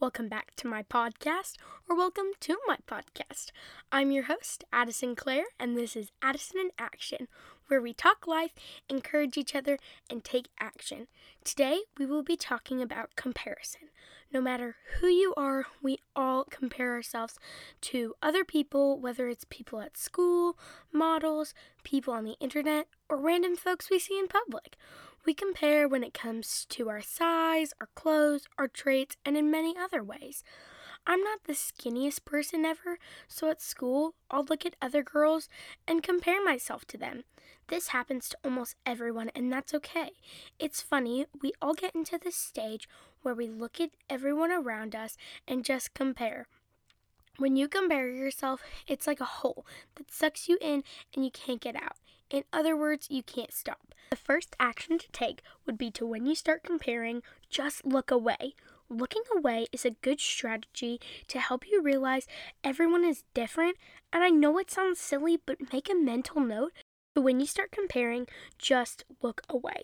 welcome back to my podcast, or welcome to my podcast. I'm your host, Addison Clare, and this is Addison in Action, where we talk life, encourage each other, and take action. Today, we will be talking about comparison. No matter who you are, we all compare ourselves to other people, whether it's people at school, models, people on the internet, or random folks we see in public. We compare when it comes to our size, our clothes, our traits, and in many other ways. I'm not the skinniest person ever, so at school, I'll look at other girls and compare myself to them. This happens to almost everyone, and that's okay. It's funny, we all get into this stage where we look at everyone around us and just compare. When you compare yourself, it's like a hole that sucks you in and you can't get out. In other words, you can't stop. The first action to take would be to, when you start comparing, just look away. Looking away is a good strategy to help you realize everyone is different, and I know it sounds silly, but make a mental note. So when you start comparing, just look away.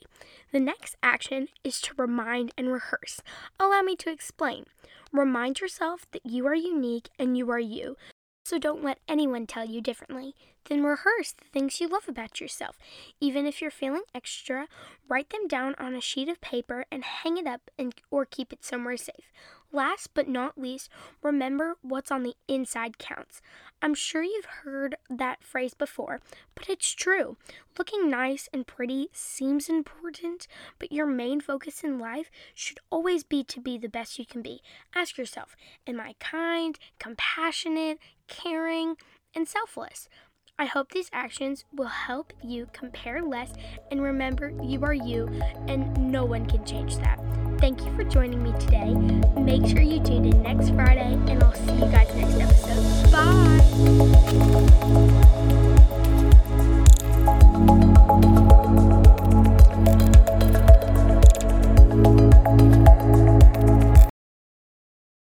The next action is to remind and rehearse. Allow me to explain. Remind yourself that you are unique and you are you. So don't let anyone tell you differently. Then rehearse the things you love about yourself. Even if you're feeling extra, write them down on a sheet of paper and hang it up and or keep it somewhere safe. Last but not least, remember what's on the inside counts. I'm sure you've heard that phrase before, but it's true. Looking nice and pretty seems important, but your main focus in life should always be to be the best you can be. Ask yourself Am I kind, compassionate, caring, and selfless? I hope these actions will help you compare less and remember you are you, and no one can change that. Thank you for joining me today. Make sure you tune in next Friday, and I'll see you guys next episode. Bye!